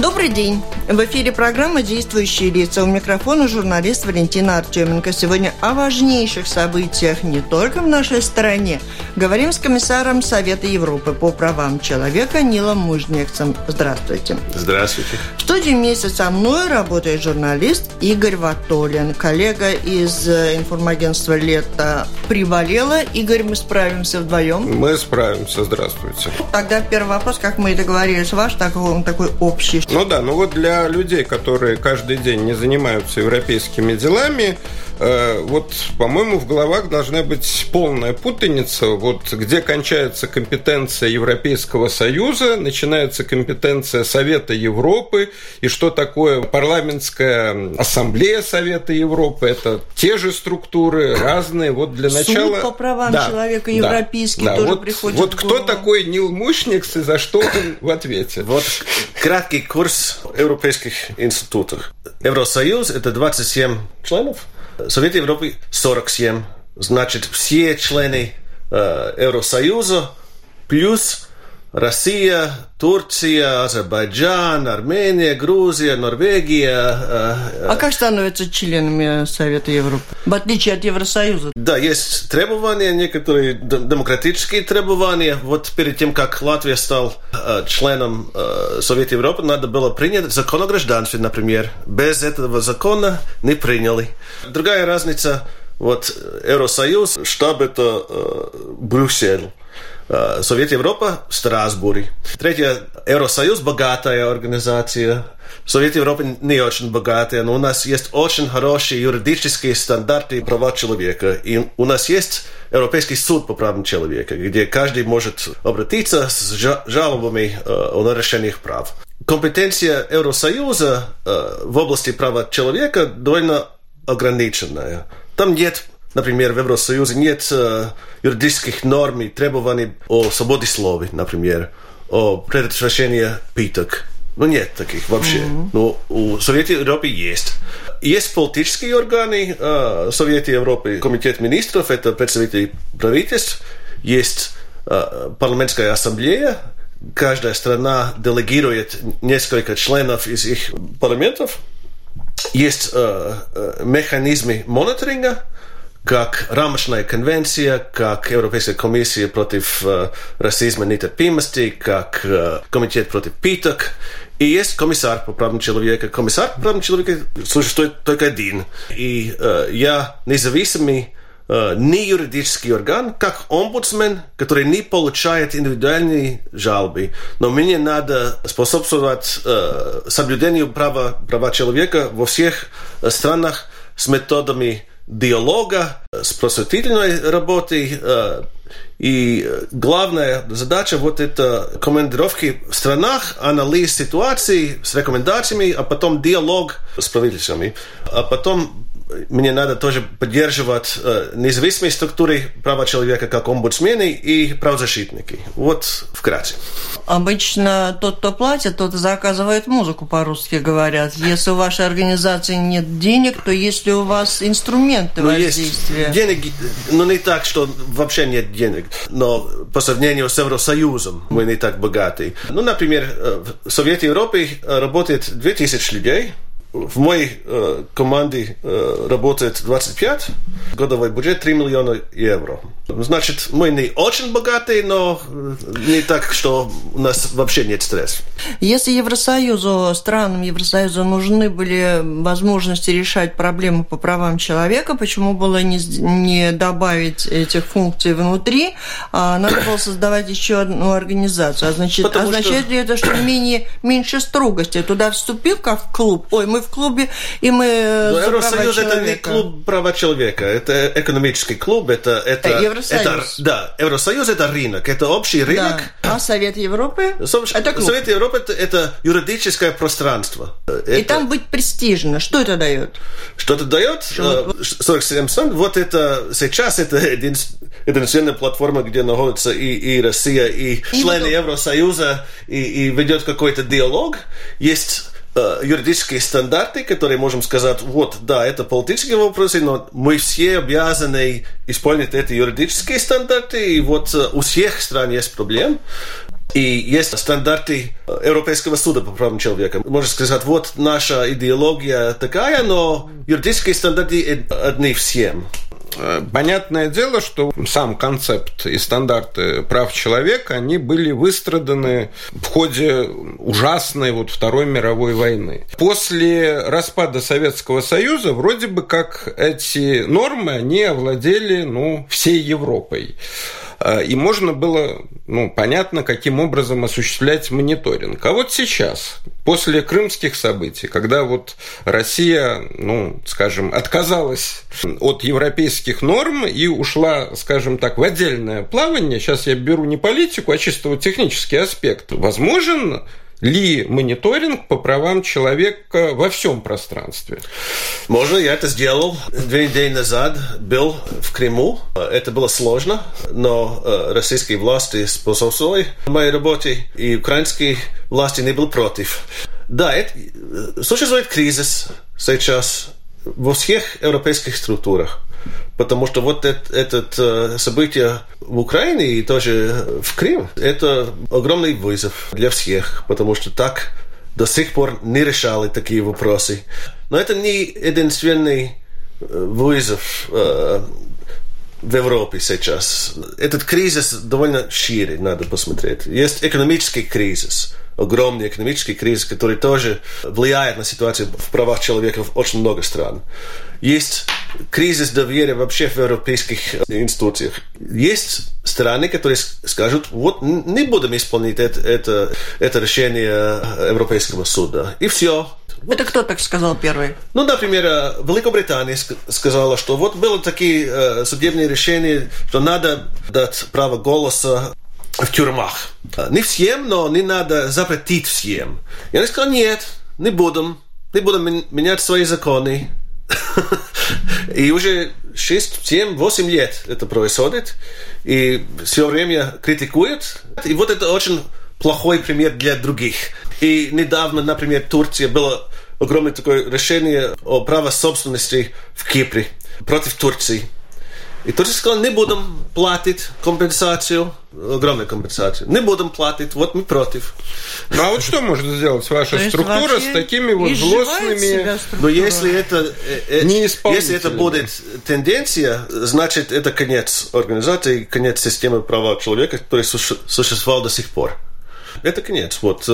Добрый день. В эфире программа «Действующие лица». У микрофона журналист Валентина Артеменко. Сегодня о важнейших событиях не только в нашей стране. Говорим с комиссаром Совета Европы по правам человека Нилом Мужнецем. Здравствуйте. Здравствуйте. В студии вместе со мной работает журналист Игорь Ватолин. Коллега из э, информагентства «Лето» приболела. Игорь, мы справимся вдвоем? Мы справимся. Здравствуйте. Тогда первый вопрос, как мы и договорились, ваш такой, такой общий. Ну да, ну вот для людей, которые каждый день не занимаются европейскими делами, вот, по-моему, в головах должна быть полная путаница, вот где кончается компетенция Европейского Союза, начинается компетенция Совета Европы, и что такое парламентская ассамблея Совета Европы, это те же структуры, разные, вот для начала... Суд по правам да, человека европейский да, тоже вот, приходит Вот кто такой Нил Мушникс и за что он в ответе? Вот краткий курс европейских институтов. Евросоюз – это 27 членов, Совет Европы 47. Значит, все члены э, Евросоюза плюс Россия, Турция, Азербайджан, Армения, Грузия, Норвегия. Э, э. А как становятся членами Совета Европы? В отличие от Евросоюза. Да, есть требования, некоторые демократические требования. Вот перед тем, как Латвия стал э, членом Совета Европы, надо было принять закон о гражданстве, например. Без этого закона не приняли. Другая разница, вот Евросоюз, штаб это Брюссель. Э, Совет Европа в Страсбурге. Третье, Евросоюз – богатая организация. Совет Европы не очень богатая, но у нас есть очень хорошие юридические стандарты права человека. И у нас есть Европейский суд по правам человека, где каждый может обратиться с жалобами э, о нарушениях прав. Компетенция Евросоюза э, в области права человека довольно ограниченная. Там нет Например, в Евросоюзе нет э, юридических норм и требований о свободе слова, например, о предотвращении питок. Ну, нет таких вообще. Mm-hmm. Но у Совета Европы есть. Есть политические органы э, Совета Европы, Комитет министров, это представители правительств, есть э, парламентская ассамблея, каждая страна делегирует несколько членов из их парламентов, есть э, э, механизмы мониторинга, как рамочная конвенция, как Европейская комиссия против э, расизма и нетерпимости, как э, комитет против питок. И есть комиссар по правам человека. Комиссар по правам человека существует только один. И э, я независимый э, не юридический орган, как омбудсмен, который не получает индивидуальные жалобы. Но мне надо способствовать э, соблюдению права, права человека во всех э, странах с методами диалога, с просветительной работой. Э, и главная задача вот это командировки в странах, анализ ситуации с рекомендациями, а потом диалог с правительствами. А потом мне надо тоже поддерживать э, независимые структуры права человека, как омбудсмены и правозащитники. Вот вкратце. Обычно тот, кто платит, тот заказывает музыку, по-русски говорят. Если у вашей организации нет денег, то есть ли у вас инструменты ну, воздействия? Есть денег, ну не так, что вообще нет денег, но по сравнению с Евросоюзом мы не так богаты. Ну, например, э, в Совете Европы работает 2000 людей, в моей э, команде э, работает 25, годовой бюджет 3 миллиона евро. Значит, мы не очень богатые, но э, не так, что у нас вообще нет стресса. Если Евросоюзу, странам Евросоюза нужны были возможности решать проблемы по правам человека, почему было не, не добавить этих функций внутри, а надо было создавать еще одну организацию. А значит, означает что... ли это, что менее, меньше строгости? Туда вступил как в клуб? Ой, мы в клубе, и мы Но Евросоюз это не клуб права человека, это экономический клуб, это... это э, Евросоюз. Это, да, Евросоюз это рынок, это общий рынок. Да. А Совет Европы? это клуб. Совет Европы это, это юридическое пространство. И там быть престижно, что это дает? Что это дает? Что 47 э, стран, вот это сейчас это единственная платформа, где находится и, и Россия, и, и члены Евросоюза, и, и ведет какой-то диалог. Есть юридические стандарты, которые можем сказать, вот, да, это политические вопросы, но мы все обязаны исполнить эти юридические стандарты, и вот э, у всех стран есть проблем. И есть стандарты Европейского суда по правам человека. Можно сказать, вот наша идеология такая, но юридические стандарты одни всем. Понятное дело, что сам концепт и стандарты прав человека, они были выстраданы в ходе ужасной вот Второй мировой войны. После распада Советского Союза вроде бы как эти нормы, они овладели ну, всей Европой. Э, и можно было, ну, понятно, каким образом осуществлять мониторинг. А вот сейчас, после крымских событий, когда вот Россия, ну, скажем, отказалась от европейских норм и ушла, скажем так, в отдельное плавание, сейчас я беру не политику, а чисто вот технический аспект, возможен ли мониторинг по правам человека во всем пространстве? Можно, я это сделал. Две недели назад был в Крыму. Это было сложно, но э, российские власти способствовали моей работе, и украинские власти не были против. Да, это, э, существует кризис сейчас во всех европейских структурах. Потому что вот это, это э, событие в Украине и тоже в Крым, это огромный вызов для всех, потому что так до сих пор не решали такие вопросы. Но это не единственный э, вызов э, в Европе сейчас. Этот кризис довольно шире, надо посмотреть. Есть экономический кризис, огромный экономический кризис, который тоже влияет на ситуацию в правах человека в очень много стран. Есть кризис доверия вообще в европейских институциях. Есть страны, которые скажут, вот не будем исполнять это, это, это решение Европейского суда. И все. Это кто так сказал первый? Ну, например, Великобритания сказала, что вот были такие э, судебные решения, что надо дать право голоса в тюрьмах. Не всем, но не надо запретить всем. Я сказал, нет, не будем. Не будем менять свои законы. И уже 6, 7, 8 лет это происходит. И все время критикуют. И вот это очень плохой пример для других. И недавно, например, Турция было огромное такое решение о праве собственности в Кипре против Турции. И Турция сказала, не будем платить компенсацию, огромную компенсацию. Не будем платить, вот мы против. Ну а вот что может сделать ваша структура с такими вот злостными... Но если это, э, э, если это будет тенденция, значит это конец организации, конец системы права человека, который существовал до сих пор. Это конец. Вот.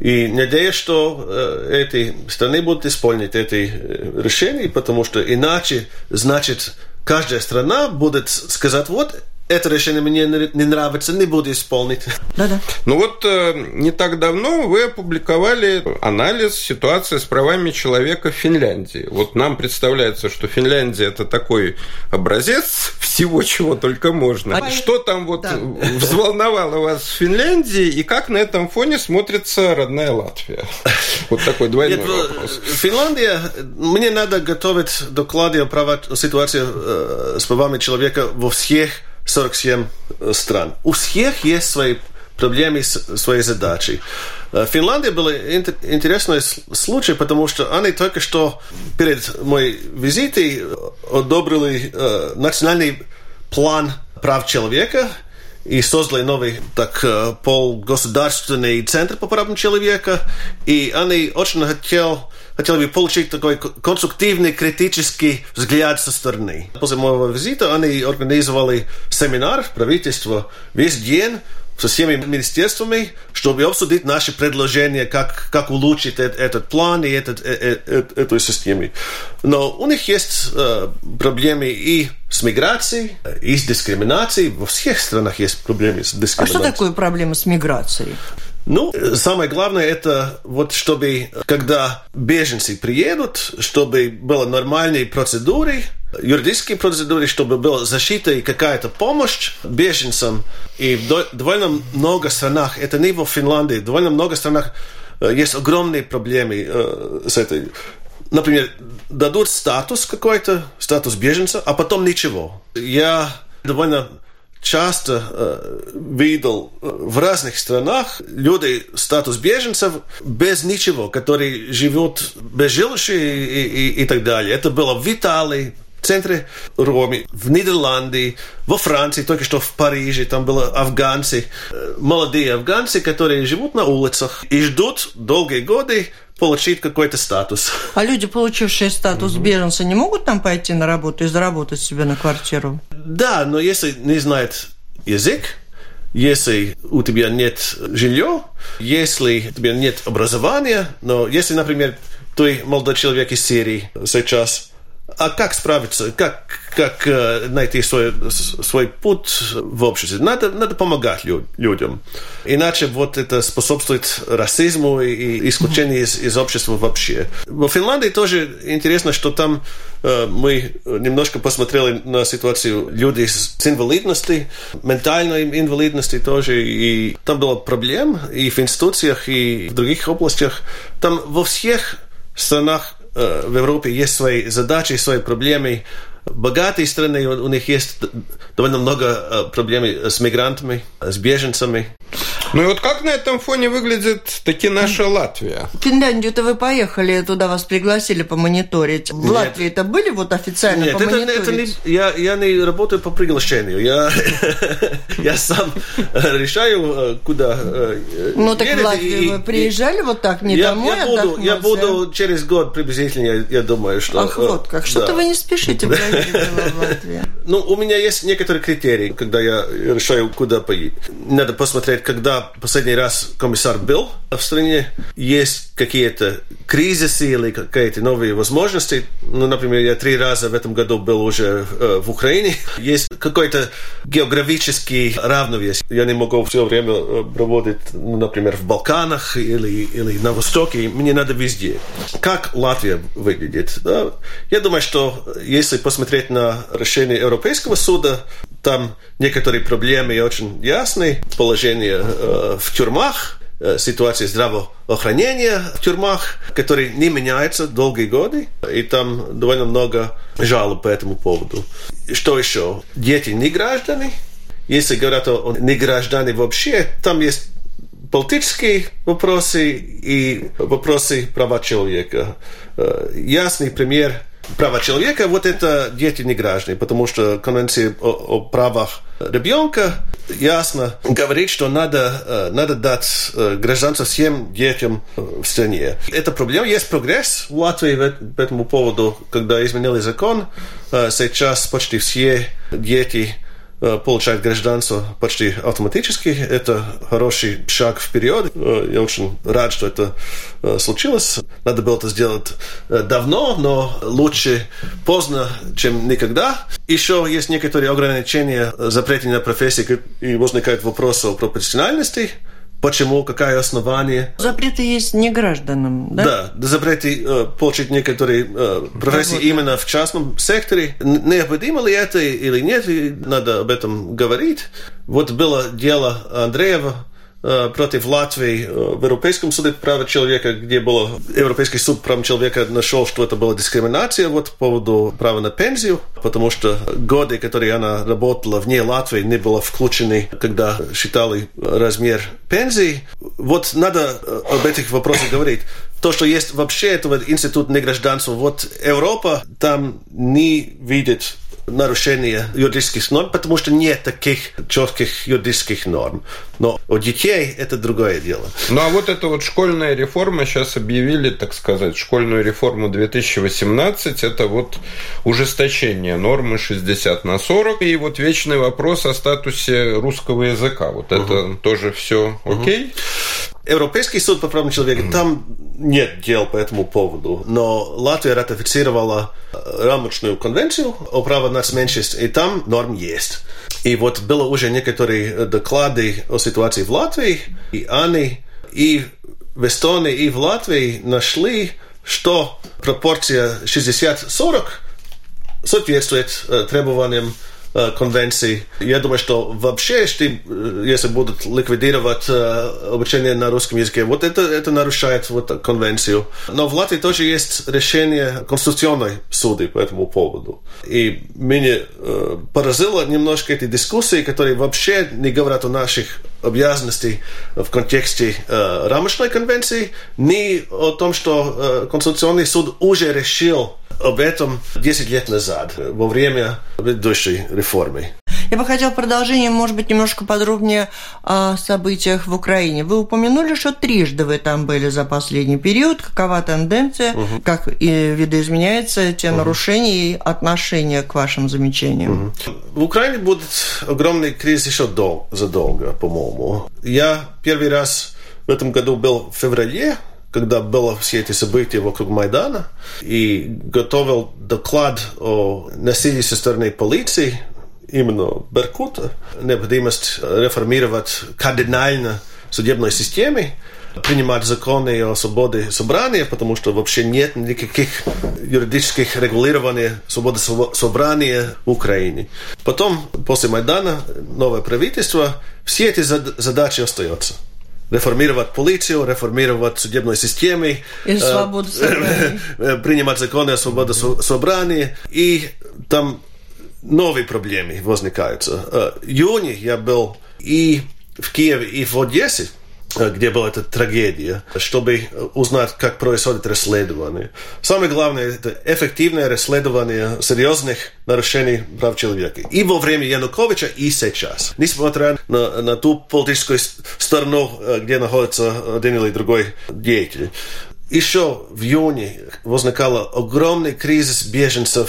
Э, и надеюсь, что эти страны будут исполнять эти решения, потому что иначе, значит, каждая страна будет сказать, вот это решение мне не нравится, не буду исполнить. Да-да. Ну вот э, не так давно вы опубликовали анализ ситуации с правами человека в Финляндии. Вот нам представляется, что Финляндия это такой образец всего, чего только можно. А что там вот да. взволновало вас в Финляндии и как на этом фоне смотрится родная Латвия? Вот такой двойной Нет, вопрос. Финляндия, мне надо готовить доклады о, права, о ситуации э, с правами человека во всех 47 э, стран. У всех есть свои проблемы, свои задачи. Э, Финляндия был интересный случай, потому что они только что перед моей визитой одобрили э, национальный план прав человека и создали новый так полгосударственный центр по правам человека, и они очень хотели хотели бы получить такой конструктивный, критический взгляд со стороны. После моего визита они организовали семинар правительства весь день со всеми министерствами, чтобы обсудить наши предложения, как, как улучшить этот, этот план и этот, э, э, э, эту систему. Но у них есть э, проблемы и с миграцией, и с дискриминацией. Во всех странах есть проблемы с дискриминацией. А что такое проблема с миграцией? Ну, самое главное это вот чтобы, когда беженцы приедут, чтобы было нормальные процедуры, юридические процедуры, чтобы была защита и какая-то помощь беженцам. И в довольно много странах, это не в Финляндии, довольно много странах э, есть огромные проблемы э, с этой. Например, дадут статус какой-то, статус беженца, а потом ничего. Я довольно часто э, видел э, в разных странах люди статус беженцев без ничего, которые живут без жилища и, и, и так далее. Это было в Италии, центре Роме, в Нидерланде, во Франции, только что в Париже, там были афганцы, э, молодые афганцы, которые живут на улицах и ждут долгие годы получить какой-то статус. А люди, получившие статус угу. беженца, не могут там пойти на работу и заработать себе на квартиру? Да, но если не знает язык, если у тебя нет жилья, если у тебя нет образования, но если, например, ты молодой человек из Сирии сейчас а как справиться, как, как э, найти свой, свой путь в обществе? Надо, надо помогать лю, людям. Иначе вот это способствует расизму и, исключению из, из общества вообще. В Финляндии тоже интересно, что там э, мы немножко посмотрели на ситуацию людей с инвалидностью, ментальной инвалидностью тоже, и там было проблем и в институциях, и в других областях. Там во всех странах в Европе есть свои задачи, свои проблемы. Богатые страны, у них есть довольно много э, проблем с мигрантами, с беженцами. Ну и вот как на этом фоне выглядит таки наша Латвия? В Финляндию-то вы поехали, туда вас пригласили помониторить. В Латвии это были вот официально Нет, это, это не, я, я не работаю по приглашению. Я, я сам решаю, э, куда Ну так в Латвию вы приезжали вот так, не я, домой я буду, буду через год приблизительно, я, думаю, что... Ах, вот как. Что-то вы не спешите в Латвии. Ну, у меня есть некоторые критерии, когда я решаю, куда поехать. Надо посмотреть, когда последний раз комиссар был в стране, есть какие-то кризисы или какие-то новые возможности. Ну, например, я три раза в этом году был уже э, в Украине. Есть какой-то географический равновес. Я не могу все время э, проводить, ну, например, в Балканах или, или на Востоке. Мне надо везде. Как Латвия выглядит? Да? Я думаю, что если посмотреть на решение Европейского суда, там некоторые проблемы очень ясны. Положение э, в тюрьмах, э, ситуация здравоохранения в тюрьмах, которые не меняются долгие годы, и там довольно много жалоб по этому поводу. Что еще? Дети не граждане. Если говорят о не граждане вообще, там есть политические вопросы и вопросы права человека. Э, ясный пример права человека, вот это дети не граждане, потому что Конвенция о, о правах ребенка ясно говорит, что надо, э, надо дать э, гражданство всем детям в стране. Это проблема. Есть прогресс в Латвии по этому поводу, когда изменили закон. Э, сейчас почти все дети Э, получает гражданство почти автоматически. Это хороший шаг вперед. Э, я очень рад, что это э, случилось. Надо было это сделать давно, но лучше поздно, чем никогда. Еще есть некоторые ограничения, запреты на профессии, и возникает вопрос о пропорциональности. Почему? Какое основание? Запреты есть не гражданам, да? Да, запреты э, получить некоторые э, профессии да, именно в частном секторе. Необходимо ли это или нет, надо об этом говорить. Вот было дело Андреева, против Латвии э, в Европейском суде права человека, где было Европейский суд прав человека нашел, что это была дискриминация вот по поводу права на пенсию, потому что годы, которые она работала вне Латвии, не было включены, когда считали размер пенсии. Вот надо э, об этих вопросах говорить. То, что есть вообще этого институт негражданства, вот Европа там не видит нарушение юридических норм, потому что нет таких четких юридических норм. Но у детей это другое дело. Ну а вот эта вот школьная реформа, сейчас объявили, так сказать, школьную реформу 2018, это вот ужесточение нормы 60 на 40, и вот вечный вопрос о статусе русского языка. Вот угу. это тоже все окей? Угу. Европейский суд по правам человека, mm. там нет дел по этому поводу, но Латвия ратифицировала э, рамочную конвенцию о правах нацменьшинств, и там норм есть. И вот было уже некоторые доклады о ситуации в Латвии, и они и в Эстонии, и в Латвии нашли, что пропорция 60-40 соответствует э, требованиям Э, конвенции. Я думаю, что вообще, если, э, если будут ликвидировать э, обучение на русском языке, вот это, это нарушает вот конвенцию. Но в Латвии тоже есть решение Конституционной суды по этому поводу. И меня поразило немножко эти дискуссии, которые вообще не говорят о наших обязанностей в контексте э, рамочной конвенции, ни о том, что э, Конституционный суд уже решил об этом 10 лет назад, во время предыдущей реформы. Я бы хотел продолжение, может быть, немножко подробнее о событиях в Украине. Вы упомянули, что трижды вы там были за последний период. Какова тенденция, угу. как и видоизменяются те угу. нарушения и отношения к вашим замечаниям? Угу. В Украине будет огромный кризис еще дол- задолго, по-моему. Я первый раз в этом году был в феврале когда было все эти события вокруг Майдана, и готовил доклад о насилии со стороны полиции именно Беркута, необходимость реформировать кардинально судебной системе, принимать законы о свободе собрания, потому что вообще нет никаких юридических регулирований свободы собрания в Украине. Потом, после Майдана, новое правительство, все эти задачи остаются реформировать полицию, реформировать судебную систему, и э, свободу принимать законы о свободе собрания. И там новые проблемы возникают. В июне я был и в Киеве, и в Одессе, E, gdje je bila ta tragedija, što bi e, uznat kak proizvodit resledovanje. Samo glavne je efektivne resledovanje serioznih narušeni prav čovjeka. I vo vrijeme Janukovića i sečas. Nismo na, na tu političkoj stranu e, gdje nahodca jedan ili drugoj djetelj. Išao v juni voznikala ogromni krizis bježencev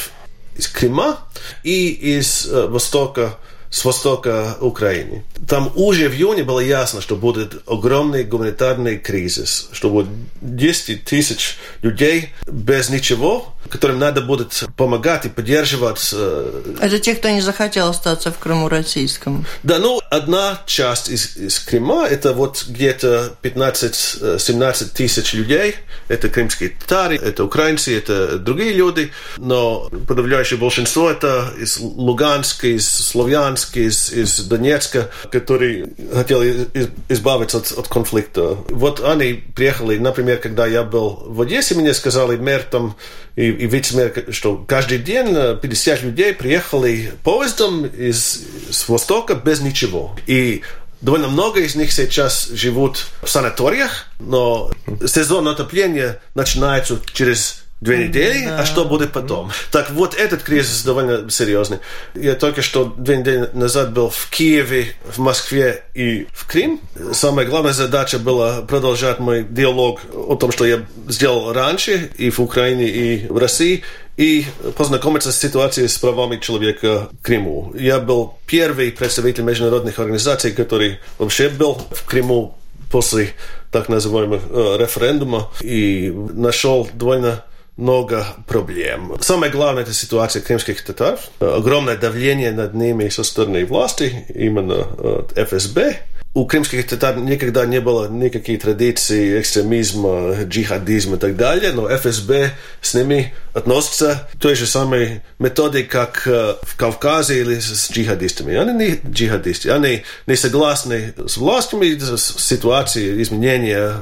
iz Krima i iz Vostoka с востока Украины. Там уже в июне было ясно, что будет огромный гуманитарный кризис, что будет 10 тысяч людей без ничего, которым надо будет помогать и поддерживать. Э, Это те, кто не захотел остаться в Крыму российском. Да, ну, одна часть из, из Крыма, это вот где-то 15-17 тысяч людей, это крымские татары, это украинцы, это другие люди, но подавляющее большинство это из Луганска, из Славянска, из, из Донецка, которые хотели избавиться от, от конфликта. Вот они приехали, например, когда я был в Одессе, мне сказали мэр там и, и вице-мэр, что каждый день 50 людей приехали поездом из, с Востока без ничего. И Довольно много из них сейчас живут в санаториях, но сезон отопления начинается через две недели, да. а что будет потом? Так вот, этот кризис довольно серьезный. Я только что две недели назад был в Киеве, в Москве и в Крым. Самая главная задача была продолжать мой диалог о том, что я сделал раньше и в Украине, и в России, и познакомиться с ситуацией с правами человека в Крыму. Я был первый представитель международных организаций, который вообще был в Крыму после так называемого э, референдума и нашел довольно много проблем. Самое главное – это ситуация крымских татар. Огромное давление над ними со стороны власти, именно от ФСБ у крымских татар никогда не было никаких традиций экстремизма, джихадизма и так далее, но ФСБ с ними относится той же самой методой, как в Кавказе или с джихадистами. Они не джихадисты, они не согласны с властями, с ситуацией изменения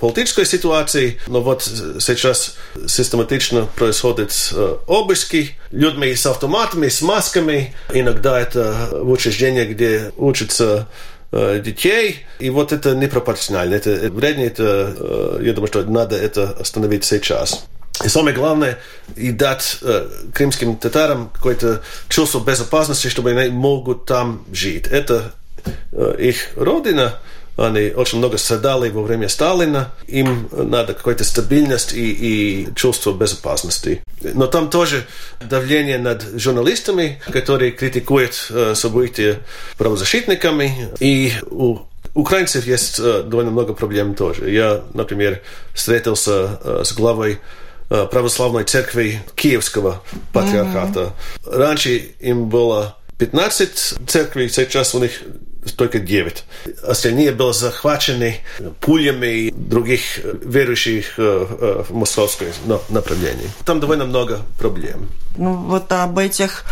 политической ситуации, но вот сейчас систематично происходят обыски людьми с автоматами, с масками. Иногда это в учреждения, где учатся детей. И вот это непропорционально, это вредно, это, э, я думаю, что надо это остановить сейчас. И самое главное, и дать э, крымским татарам какое-то чувство безопасности, чтобы они могут там жить. Это э, их родина, они очень много страдали во время Сталина. Им надо какая-то стабильность и, и чувство безопасности. Но там тоже давление над журналистами, которые критикуют э, события правозащитниками. И у украинцев есть э, довольно много проблем тоже. Я, например, встретился э, с главой э, православной церкви Киевского патриархата. Mm-hmm. Раньше им было 15 церквей, сейчас у них только 9. Остальные были захвачены пулями других верующих э, э, в московское направлении. Там довольно много проблем. Ну, вот об этих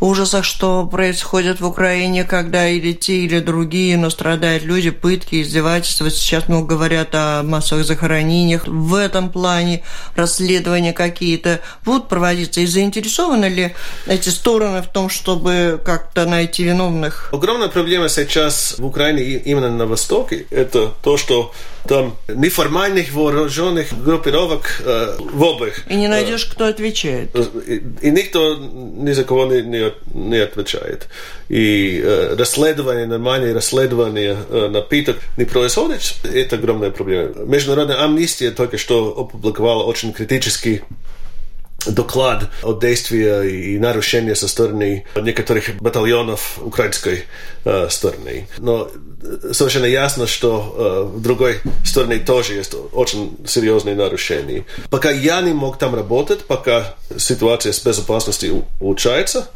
ужасах, что происходит в Украине, когда или те, или другие, но страдают люди, пытки, издевательства. Сейчас много говорят о массовых захоронениях. В этом плане расследования какие-то будут проводиться? И заинтересованы ли эти стороны в том, чтобы как-то найти виновных? Огромная проблема сейчас в Украине именно на Востоке – это то, что там неформальных вооруженных группировок э, в обоих. И не найдешь, кто отвечает. И, и никто ни за кого не, не, не отвечает. И э, расследование, нормальные расследования э, напиток не происходит. Это огромная проблема. Международная амнистия только что опубликовала очень критический доклад о действии и нарушении со стороны некоторых батальонов украинской э, стороны. Но совершенно ясно, что э, в другой стороне тоже есть очень серьезные нарушения. Пока я не мог там работать, пока ситуация с безопасностью улучшается,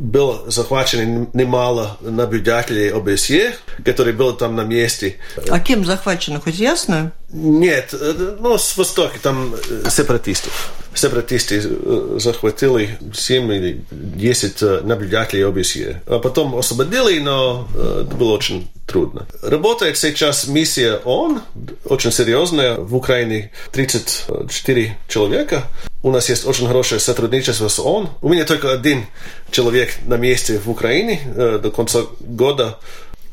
было захвачено немало наблюдателей ОБСЕ, которые были там на месте. А кем захвачено, хоть ясно? Нет, ну, с востока, там сепаратистов. Сепаратисты захватили 7 или 10 наблюдателей ОБСЕ. А потом освободили, но это было очень трудно. Работает сейчас миссия ООН, очень серьезная, в Украине 34 человека. У нас есть очень хорошее сотрудничество с ООН. У меня только один человек на месте в Украине до конца года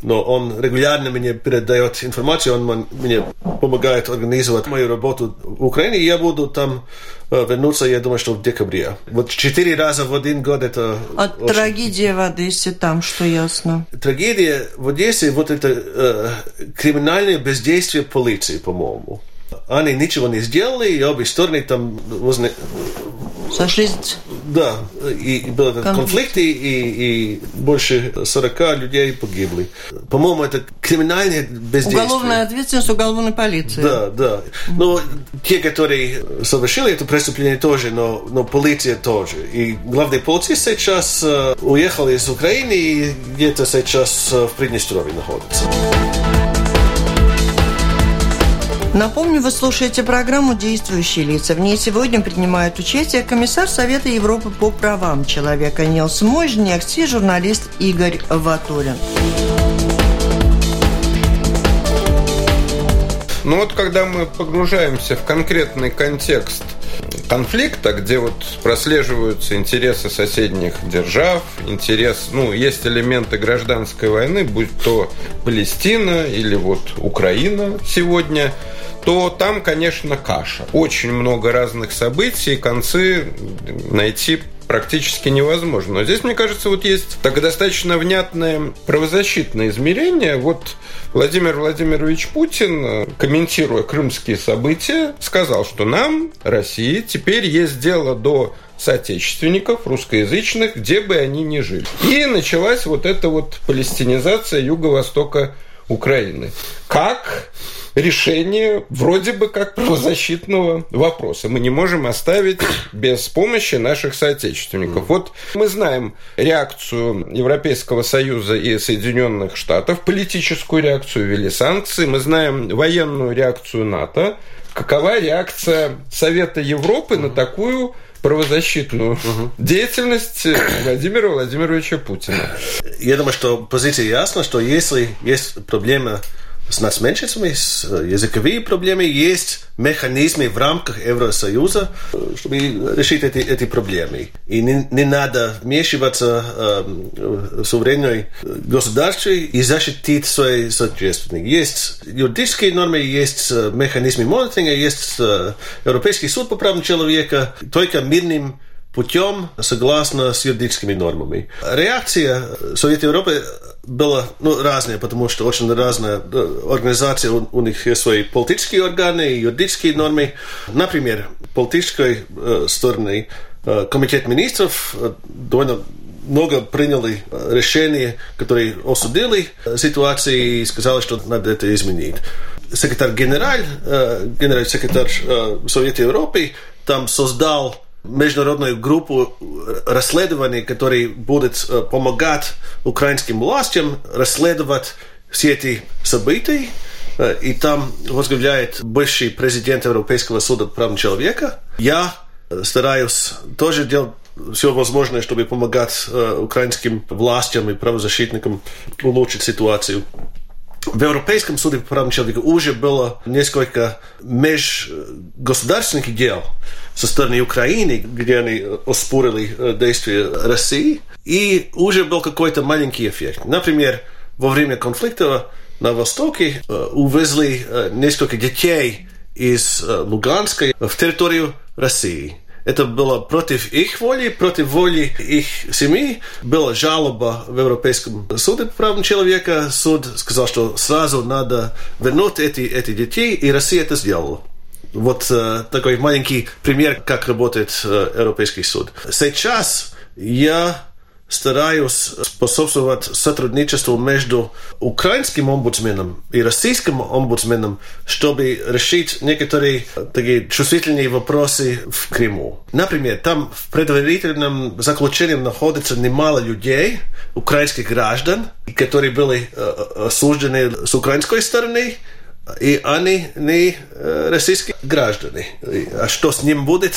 но он регулярно мне передает информацию, он мне помогает организовать мою работу в Украине, и я буду там э, вернуться, я думаю, что в декабре. Вот четыре раза в один год это... А очень... трагедия в Одессе там, что ясно? Трагедия в Одессе, вот это э, криминальное бездействие полиции, по-моему. Они ничего не сделали, и обе стороны там возне... Сошлись? Да, и, и был этот конфликт, и, и, больше 40 людей погибли. По-моему, это криминальное бездействие. Уголовная ответственность уголовной полиции. Да, да. Но те, которые совершили это преступление тоже, но, но полиция тоже. И главный полицист сейчас уехал из Украины и где-то сейчас в Приднестровье находится. Напомню, вы слушаете программу «Действующие лица». В ней сегодня принимает участие комиссар Совета Европы по правам человека Нилс Можняк и журналист Игорь Ватулин. Ну вот когда мы погружаемся в конкретный контекст конфликта, где вот прослеживаются интересы соседних держав, интерес, ну, есть элементы гражданской войны, будь то Палестина или вот Украина сегодня – то там, конечно, каша. Очень много разных событий, концы найти практически невозможно. Но здесь, мне кажется, вот есть так достаточно внятное правозащитное измерение. Вот Владимир Владимирович Путин, комментируя крымские события, сказал, что нам, России, теперь есть дело до соотечественников русскоязычных, где бы они ни жили. И началась вот эта вот палестинизация юго-востока Украины. Как решение вроде бы как правозащитного вопроса. Мы не можем оставить без помощи наших соотечественников. Вот мы знаем реакцию Европейского Союза и Соединенных Штатов, политическую реакцию, ввели санкции. Мы знаем военную реакцию НАТО. Какова реакция Совета Европы на такую правозащитную угу. деятельность Владимира Владимировича Путина. Я думаю, что позиция ясна, что если есть проблема с нацменьшинствами, с языковые проблемы, есть механизмы в рамках Евросоюза, чтобы решить эти, эти проблемы. И не, не надо вмешиваться э, в суверенное государство и защитить свои соотечественники. Есть юридические нормы, есть механизмы мониторинга, есть Европейский суд по правам человека. Только мирным путем согласно с юридическими нормами. Реакция Совета Европы была ну, разная, потому что очень разная организация, у, у них есть свои политические органы и юридические нормы. Например, политической э, стороны э, Комитет министров э, довольно много приняли решения, которые осудили ситуацию и сказали, что надо это изменить. Секретарь-генераль, э, генеральный секретарь э, Совета Европы там создал международную группу расследований, которые будут помогать украинским властям расследовать все эти события. И там возглавляет бывший президент Европейского суда прав человека. Я стараюсь тоже делать все возможное, чтобы помогать э, украинским властям и правозащитникам улучшить ситуацию. В Европейском суде по правам человека уже было несколько межгосударственных дел со стороны Украины, где они оспорили действия России, и уже был какой-то маленький эффект. Например, во время конфликта на Востоке увезли несколько детей из Луганска в территорию России. Это было против их воли, против воли их семьи. Была жалоба в Европейском суде по правам человека. Суд сказал, что сразу надо вернуть эти, эти детей, и Россия это сделала. Вот э, такой маленький пример, как работает э, Европейский суд. Сейчас я стараюсь способствовать сотрудничеству между украинским омбудсменом и российским омбудсменом, чтобы решить некоторые такие чувствительные вопросы в Крыму. Например, там в предварительном заключении находится немало людей, украинских граждан, которые были осуждены с украинской стороны, и они не российские граждане. А что с ним будет?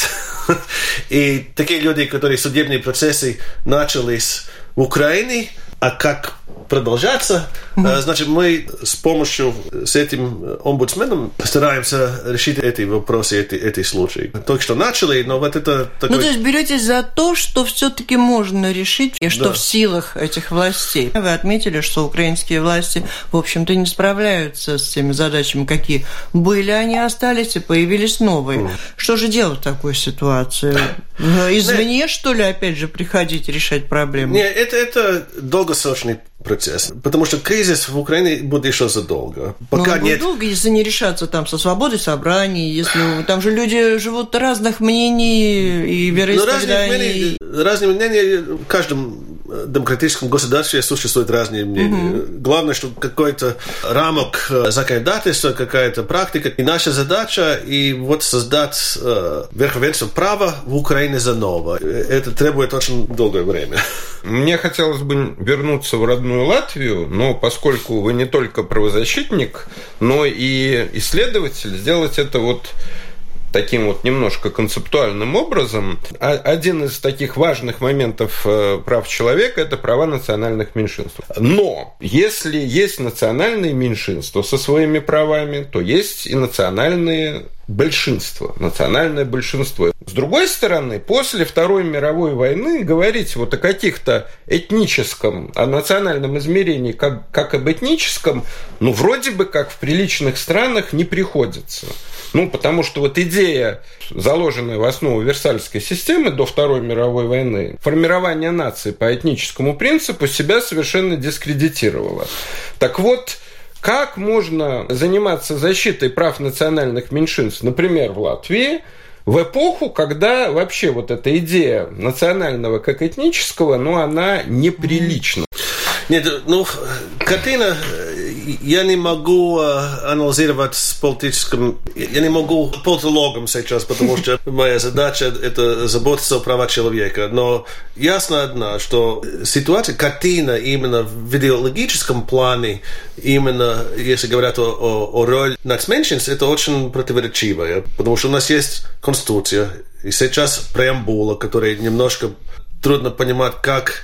И такие люди, которые судебные процессы начались в Украине, а как продолжаться. Mm-hmm. Значит, мы с помощью с этим омбудсменом стараемся решить эти вопросы, эти, эти случаи. Только что начали, но вот это такой... Ну, то есть беретесь за то, что все-таки можно решить, и что да. в силах этих властей. Вы отметили, что украинские власти, в общем-то, не справляются с теми задачами, какие были, они остались, и появились новые. Mm. Что же делать в такой ситуации? Извне, что ли, опять же, приходить решать проблемы? Нет, это, это долгосрочный процесс. Потому что кризис в Украине будет еще задолго. Пока ну, нет... долго, если не решаться там со свободой собраний, если там же люди живут разных мнений и вероисповеданий. Ну, разные мнения, разные мнения в каждом демократическом государстве существуют разные мнения. Угу. Главное, что какой-то рамок э, законодательства, какая-то практика. И наша задача и вот создать э, верховенство права в Украине заново. Это требует очень долгое время. Мне хотелось бы вернуться в родную Латвию, но поскольку вы не только правозащитник, но и исследователь, сделать это вот таким вот немножко концептуальным образом. А один из таких важных моментов э, прав человека – это права национальных меньшинств. Но если есть национальные меньшинства со своими правами, то есть и национальные большинство, национальное большинство. С другой стороны, после Второй мировой войны говорить вот о каких-то этническом, о национальном измерении, как, как об этническом, ну, вроде бы как в приличных странах не приходится. Ну, потому что вот идея, заложенная в основу Версальской системы до Второй мировой войны, формирование нации по этническому принципу себя совершенно дискредитировала. Так вот, как можно заниматься защитой прав национальных меньшинств, например, в Латвии, в эпоху, когда вообще вот эта идея национального как этнического, ну, она неприлична. Нет, ну, картина я не могу анализировать с политическим... Я не могу политологом сейчас, потому что моя задача – это заботиться о правах человека. Но ясно одно, что ситуация, картина именно в идеологическом плане, именно если говорят о, о, о роли нацменьшинств, это очень противоречивая. Потому что у нас есть Конституция, и сейчас преамбула, которая немножко трудно понимать, как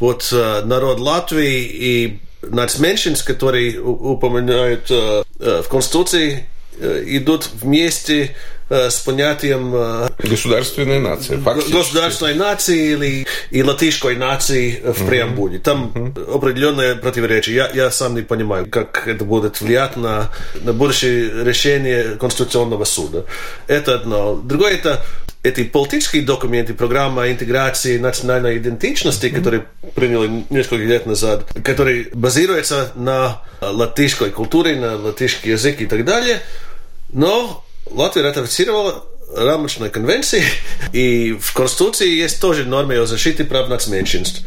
вот народ Латвии и нацменьшинств, которые упоминают э, э, в Конституции, идут вместе с понятием государственной нации. Фактически. Государственной нации или и латышской нации в преамбуле. Там определенное противоречие. Я, я сам не понимаю, как это будет влиять на, на будущее решение Конституционного суда. Это одно. Другое это эти политические документы, программа интеграции национальной идентичности, mm-hmm. которые приняли несколько лет назад, которые базируются на латышской культуре, на латышский язык и так далее. Но Латвия ратифицировала рамочной конвенции, и в Конституции есть тоже нормы о защите прав нацменьшинств.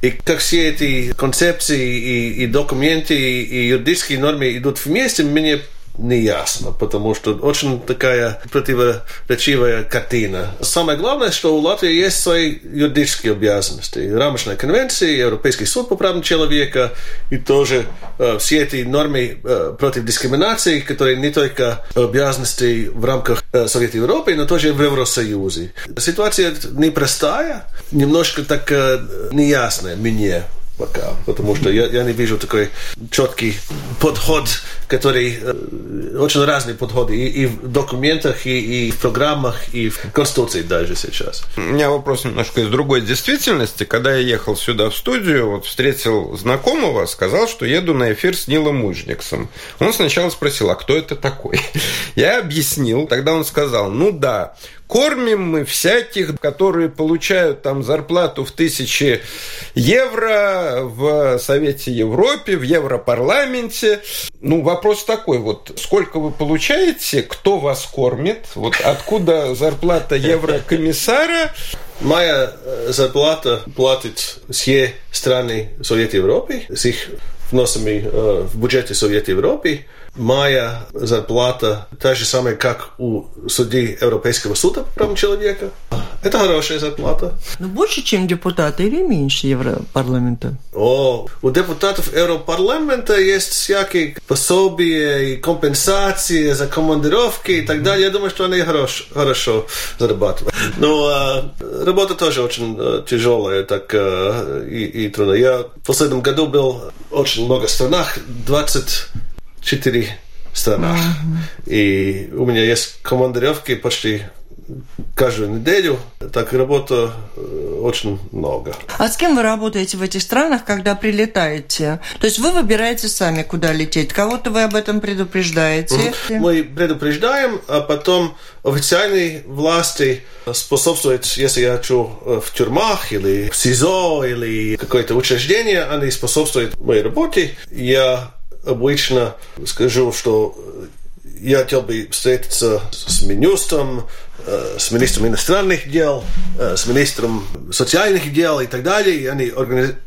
И как все эти концепции и, и документы и юридические нормы идут вместе, мне неясно, потому что очень такая противоречивая картина. Самое главное, что у Латвии есть свои юридические обязанности. Рамочная конвенция, Европейский суд по правам человека и тоже э, все эти нормы э, против дискриминации, которые не только обязанности в рамках э, Совета Европы, но тоже в Евросоюзе. Ситуация непростая, немножко так э, неясная мне пока, потому что я, я не вижу такой четкий подход, который э, очень разные подходы и, и в документах, и, и в программах, и в Конституции даже сейчас. У меня вопрос немножко из другой действительности. Когда я ехал сюда в студию, вот встретил знакомого, сказал, что еду на эфир с Нилом Мужниксом. Он сначала спросил, а кто это такой? Я объяснил, тогда он сказал, ну да, кормим мы всяких, которые получают там зарплату в тысячи евро в Совете Европе, в Европарламенте. Ну, вопрос такой вот, сколько вы получаете, кто вас кормит, вот откуда зарплата еврокомиссара, Моя э, зарплата платит все страны Совета Европы с их вносами э, в бюджете Совета Европы моя зарплата та же самая, как у судей Европейского суда по правам человека. Это хорошая зарплата. Ну, больше, чем депутаты или меньше Европарламента? О, у депутатов Европарламента есть всякие пособия и компенсации за командировки и так далее. Я думаю, что они хорош, хорошо зарабатывают. Но э, работа тоже очень э, тяжелая так, э, и, и трудная. Я в последнем году был в очень много странах, 20 четыре странах. Mm-hmm. И у меня есть командировки почти каждую неделю, так работа э, очень много. А с кем вы работаете в этих странах, когда прилетаете? То есть вы выбираете сами, куда лететь? Кого-то вы об этом предупреждаете? Мы предупреждаем, а потом официальные власти способствуют, если я хочу э, в тюрьмах или в СИЗО или какое-то учреждение, они способствуют моей работе. Я обычно скажу, что я хотел бы встретиться с Минюстом, э, с министром иностранных дел, с министром социальных дел и так далее. И они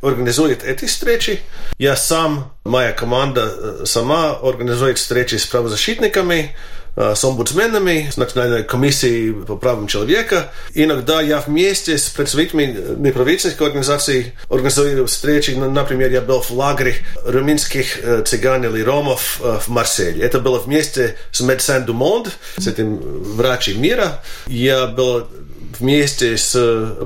организуют эти встречи. Я сам, моя команда сама организует встречи с правозащитниками, с омбудсменами, с Национальной комиссией по правам человека. Иногда я вместе с представителями неправительственных организаций организую встречи. Например, я был в лагере румынских э, цыган или ромов э, в Марселе. Это было вместе с Медсен Думонд, с этим врачем мира. Я был вместе с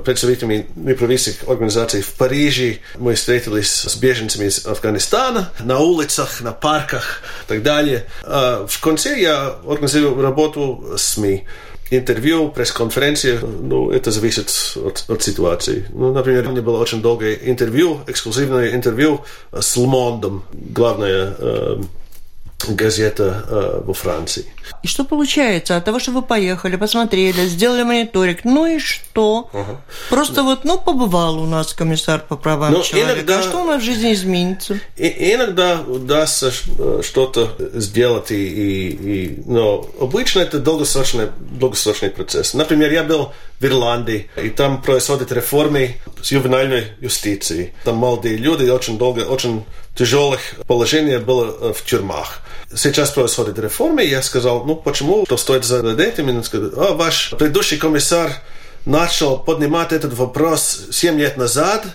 представителями неправительственных организаций в Париже мы встретились с беженцами из Афганистана на улицах, на парках и так далее. А в конце я организую работу СМИ интервью, пресс-конференции, ну, это зависит от, от ситуации. Ну, например, у меня было очень долгое интервью, эксклюзивное интервью с Лмондом, главное э, газета э, во Франции. И что получается от того, что вы поехали, посмотрели, сделали мониторинг, ну и что? Ага. Просто да. вот, ну, побывал у нас комиссар по правам Но человека, иногда, а что у нас в жизни изменится? И, иногда удастся э, что-то сделать, и, и, и, но обычно это долгосрочный, долгосрочный процесс. Например, я был Ирландии, и там происходят реформы с ювенальной юстицией. Там молодые люди очень долго, очень тяжелых положений было в тюрьмах сейчас происходит реформа, и я сказал, ну почему, что стоит за этим, и он сказал, а, ваш предыдущий комиссар начал поднимать этот вопрос 7 лет назад,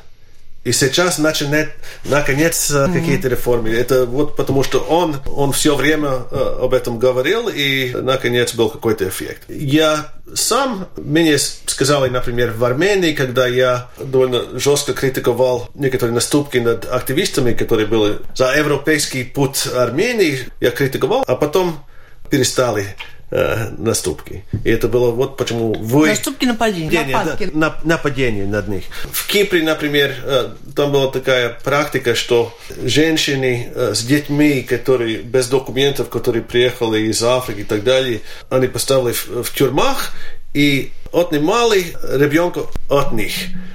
и сейчас начинает, наконец, mm-hmm. какие-то реформы. Это вот потому, что он, он все время э, об этом говорил, и, наконец, был какой-то эффект. Я сам, мне сказали, например, в Армении, когда я довольно жестко критиковал некоторые наступки над активистами, которые были за европейский путь Армении, я критиковал, а потом перестали э, наступки. И это было вот почему вы... Наступки нападения. Нападки. Да, нападение над них. В Кипре, например, э, там была такая практика, что женщины э, с детьми, которые без документов, которые приехали из Африки и так далее, они поставили в, в тюрьмах, и отнимали ребенка от них.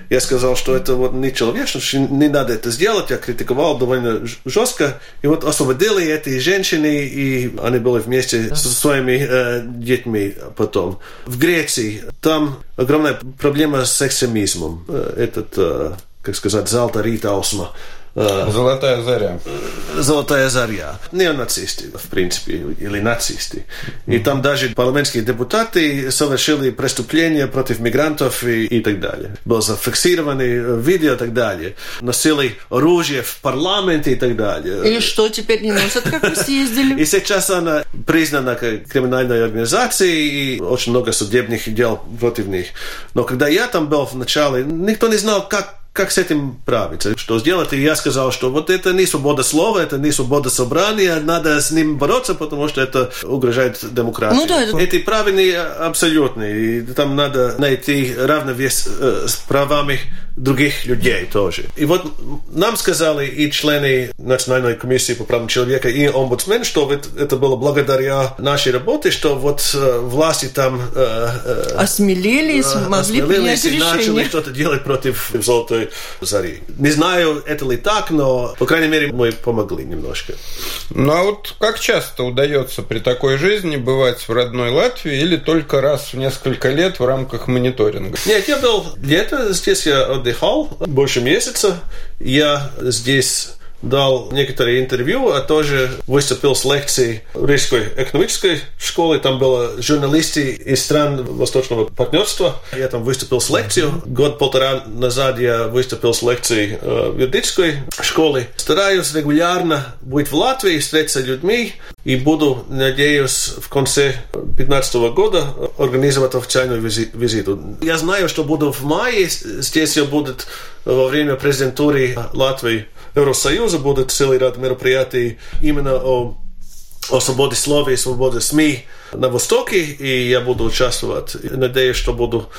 Я сказал, что это вот нечеловечно, что не надо это сделать. Я критиковал довольно жестко. И вот освободили эти женщины, и они были вместе со своими э, детьми потом. В Греции там огромная проблема с экстремизмом. Э, этот, э, как сказать, залта ритаусма. Золотая заря. золотая заря. Неонацисты, в принципе, или нацисты. И там даже парламентские депутаты совершили преступления против мигрантов и, и так далее. Было зафиксировано видео и так далее. Носили оружие в парламенте и так далее. И что теперь не носят, как вы съездили? И сейчас она признана как криминальной организацией и очень много судебных дел против них. Но когда я там был в начале, никто не знал, как как с этим правиться, что сделать. И я сказал, что вот это не свобода слова, это не свобода собрания, надо с ним бороться, потому что это угрожает демократии. Ну, да, это... Эти правильные абсолютные, и там надо найти равновес э, с правами других людей тоже. И вот нам сказали и члены Национальной комиссии по правам человека, и омбудсмен, что это было благодаря нашей работе, что вот э, власти там э, э, осмелились, могли принять и начали что-то делать против золотой зари. Не знаю, это ли так, но, по крайней мере, мы помогли немножко. Ну а вот как часто удается при такой жизни бывать в родной Латвии или только раз в несколько лет в рамках мониторинга? Нет, я был где-то здесь, я отдыхал больше месяца. Я здесь дал некоторые интервью, а тоже выступил с лекцией в Рижской экономической школе. Там было журналисты из стран Восточного партнерства. Я там выступил с лекцией. Год-полтора назад я выступил с лекцией э, в юридической школе. Стараюсь регулярно быть в Латвии, встретиться с людьми и буду, надеюсь, в конце 2015 года организовать официальную визиту. Я знаю, что буду в мае. Здесь я буду во время президентуры Латвии Евросоюза будет целый ряд мероприятий именно о о свободе слова и свободе СМИ на Востоке, и я буду участвовать. Надеюсь, что буду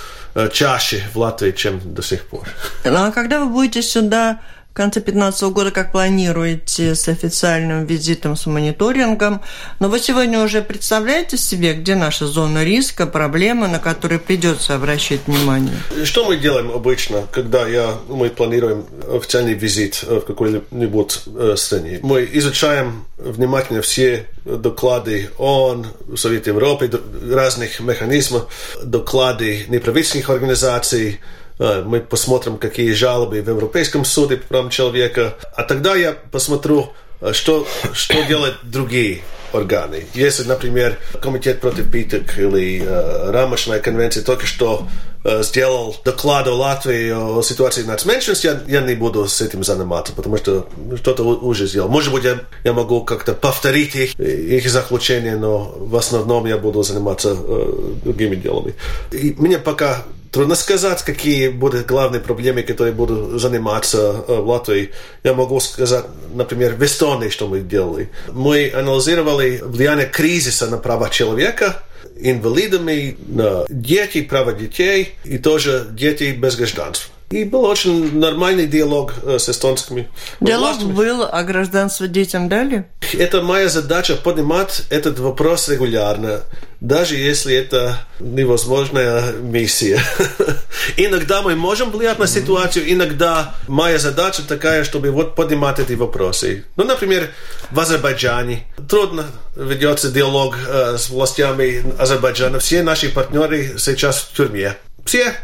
чаще в Латвии, чем до сих пор. А когда вы будете сюда конце 2015 года, как планируете, с официальным визитом, с мониторингом. Но вы сегодня уже представляете себе, где наша зона риска, проблемы, на которые придется обращать внимание? Что мы делаем обычно, когда я, мы планируем официальный визит в какой-нибудь э, стране? Мы изучаем внимательно все доклады ООН, Совета Европы, разных механизмов, доклады неправительственных организаций, Э, мы посмотрим, какие жалобы в Европейском суде по правам человека, а тогда я посмотрю, э, что, что делают другие органы. Если, например, Комитет против пыток или э, Рамочная конвенция только что э, сделал доклад о Латвии о ситуации нацменьшинств, я, я не буду с этим заниматься, потому что что-то уже сделал. Может быть, я, я могу как-то повторить их, их заключения, но в основном я буду заниматься э, другими делами. И мне пока Трудно сказать, какие будут главные проблемы, которые будут заниматься э, в Латвии. Я могу сказать, например, в Эстонии, что мы делали. Мы анализировали влияние кризиса на права человека, инвалидами, на дети, права детей и тоже дети без гражданства. И был очень нормальный диалог э, с эстонскими Диалог властями. был, а гражданство детям дали? Это моя задача поднимать этот вопрос регулярно, даже если это невозможная миссия. иногда мы можем влиять на ситуацию, иногда моя задача такая, чтобы вот поднимать эти вопросы. Ну, например, в Азербайджане трудно ведется диалог э, с властями Азербайджана. Все наши партнеры сейчас в тюрьме. Все.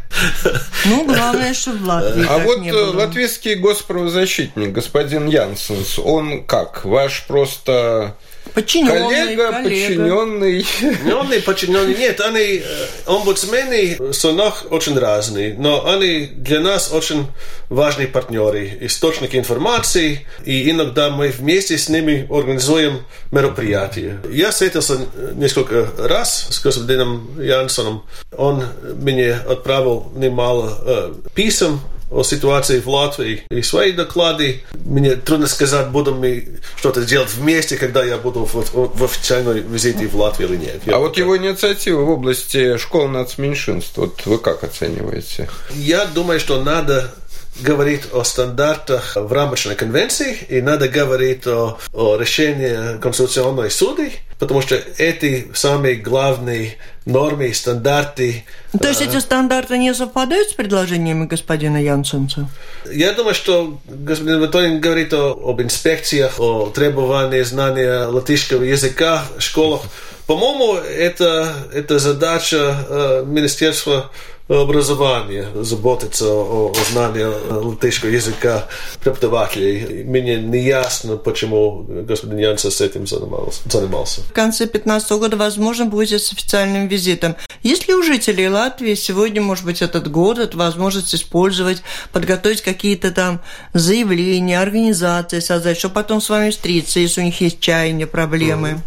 Ну, главное, что в Латвии. А вот латвийский госправозащитник, господин Янсенс, он как? Ваш просто Подчиненный, коллега, коллега. подчиненный. Подчиненный, подчиненный. Нет, они, э, омбудсмены, сонах очень разные, но они для нас очень важные партнеры, источники информации, и иногда мы вместе с ними организуем мероприятия. Я встретился несколько раз с господином Янсоном. Он мне отправил немало э, писем о ситуации в Латвии и свои доклады. Мне трудно сказать, будем мы что-то делать вместе, когда я буду в, в, официальной визите в Латвии или нет. Я а вот его инициативы в области школ нацменьшинств, вот вы как оцениваете? Я думаю, что надо говорить о стандартах в рамочной конвенции и надо говорить о, о решении Конституционной суды, потому что эти самые главные нормы и стандарты. То есть эти стандарты не совпадают с предложениями господина Янсенца? Я думаю, что господин Ватонин говорит о, об инспекциях, о требовании знания латышского языка в школах. По-моему, это, это задача э, Министерства образования, заботиться о, о знании латышского языка преподавателей. Мне не ясно, почему господин Янса с этим занимался. В конце 2015 года, возможно, будет с официальным визитом. Есть ли у жителей Латвии сегодня, может быть, этот год, это возможность использовать, подготовить какие-то там заявления, организации создать, чтобы потом с вами встретиться, если у них есть чаяния, проблемы?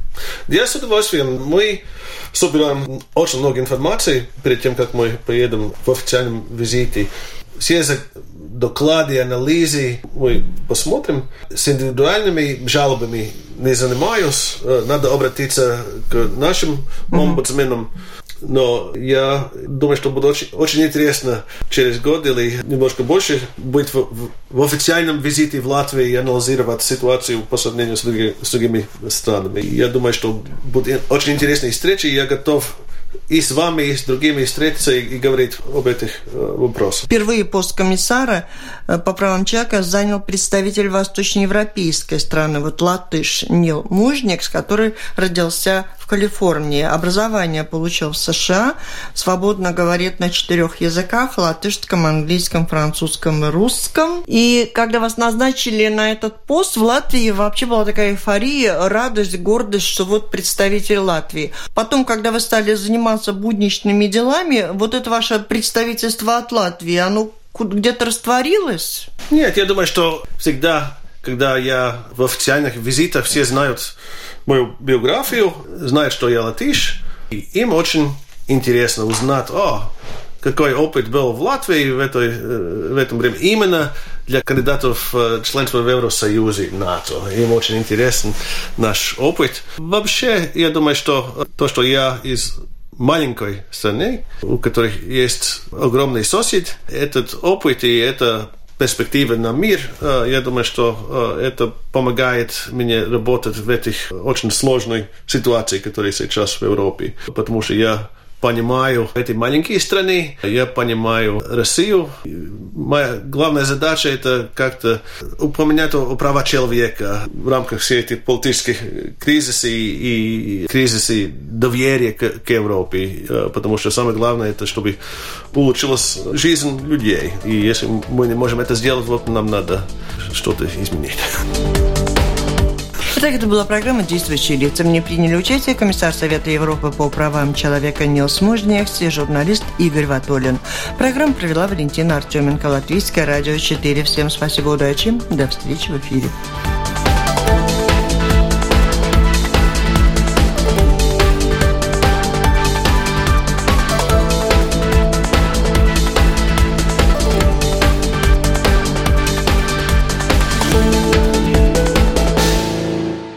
Я с удовольствием. Мы собираем очень много информации перед тем, как мы поедем в официальном визите. Все доклады, анализы мы посмотрим. С индивидуальными жалобами не занимаюсь. Э, надо обратиться к нашим омбудсменам. Но я думаю, что будет очень, очень интересно через год или немножко больше быть в, в, в официальном визите в Латвии и анализировать ситуацию по сравнению с, други, с другими странами. Я думаю, что будет очень интересные встречи. Я готов и с вами, и с другими встретиться и, и говорить об этих э, вопросах. Впервые пост комиссара э, по правам человека занял представитель восточноевропейской страны, вот латыш Нил Мужникс, который родился Калифорнии. Образование получил в США, свободно говорит на четырех языках – латышском, английском, французском и русском. И когда вас назначили на этот пост, в Латвии вообще была такая эйфория, радость, гордость, что вот представитель Латвии. Потом, когда вы стали заниматься будничными делами, вот это ваше представительство от Латвии, оно где-то растворилось? Нет, я думаю, что всегда, когда я в официальных визитах, все знают мою биографию, знают, что я латыш, и им очень интересно узнать, о, какой опыт был в Латвии в, этой, в этом время. Именно для кандидатов в членство в Евросоюзе НАТО. Им очень интересен наш опыт. Вообще, я думаю, что то, что я из маленькой страны, у которой есть огромный сосед, этот опыт и это перспективы на мир, я думаю, что это помогает мне работать в этих очень сложной ситуации, которая сейчас в Европе. Потому что я понимаю эти маленькие страны, я понимаю Россию. Моя главная задача это как-то упоминать о правах человека в рамках всех этих политических кризисов и, и кризиса доверия к, к Европе, э, потому что самое главное это чтобы улучшилась жизнь людей. И если мы не можем это сделать, вот нам надо что-то изменить. Итак, это была программа «Действующие лица». Мне приняли участие комиссар Совета Европы по правам человека Нилс Мужнехс и журналист Игорь Ватолин. Программу провела Валентина Артеменко, Латвийское радио 4. Всем спасибо, удачи, до встречи в эфире.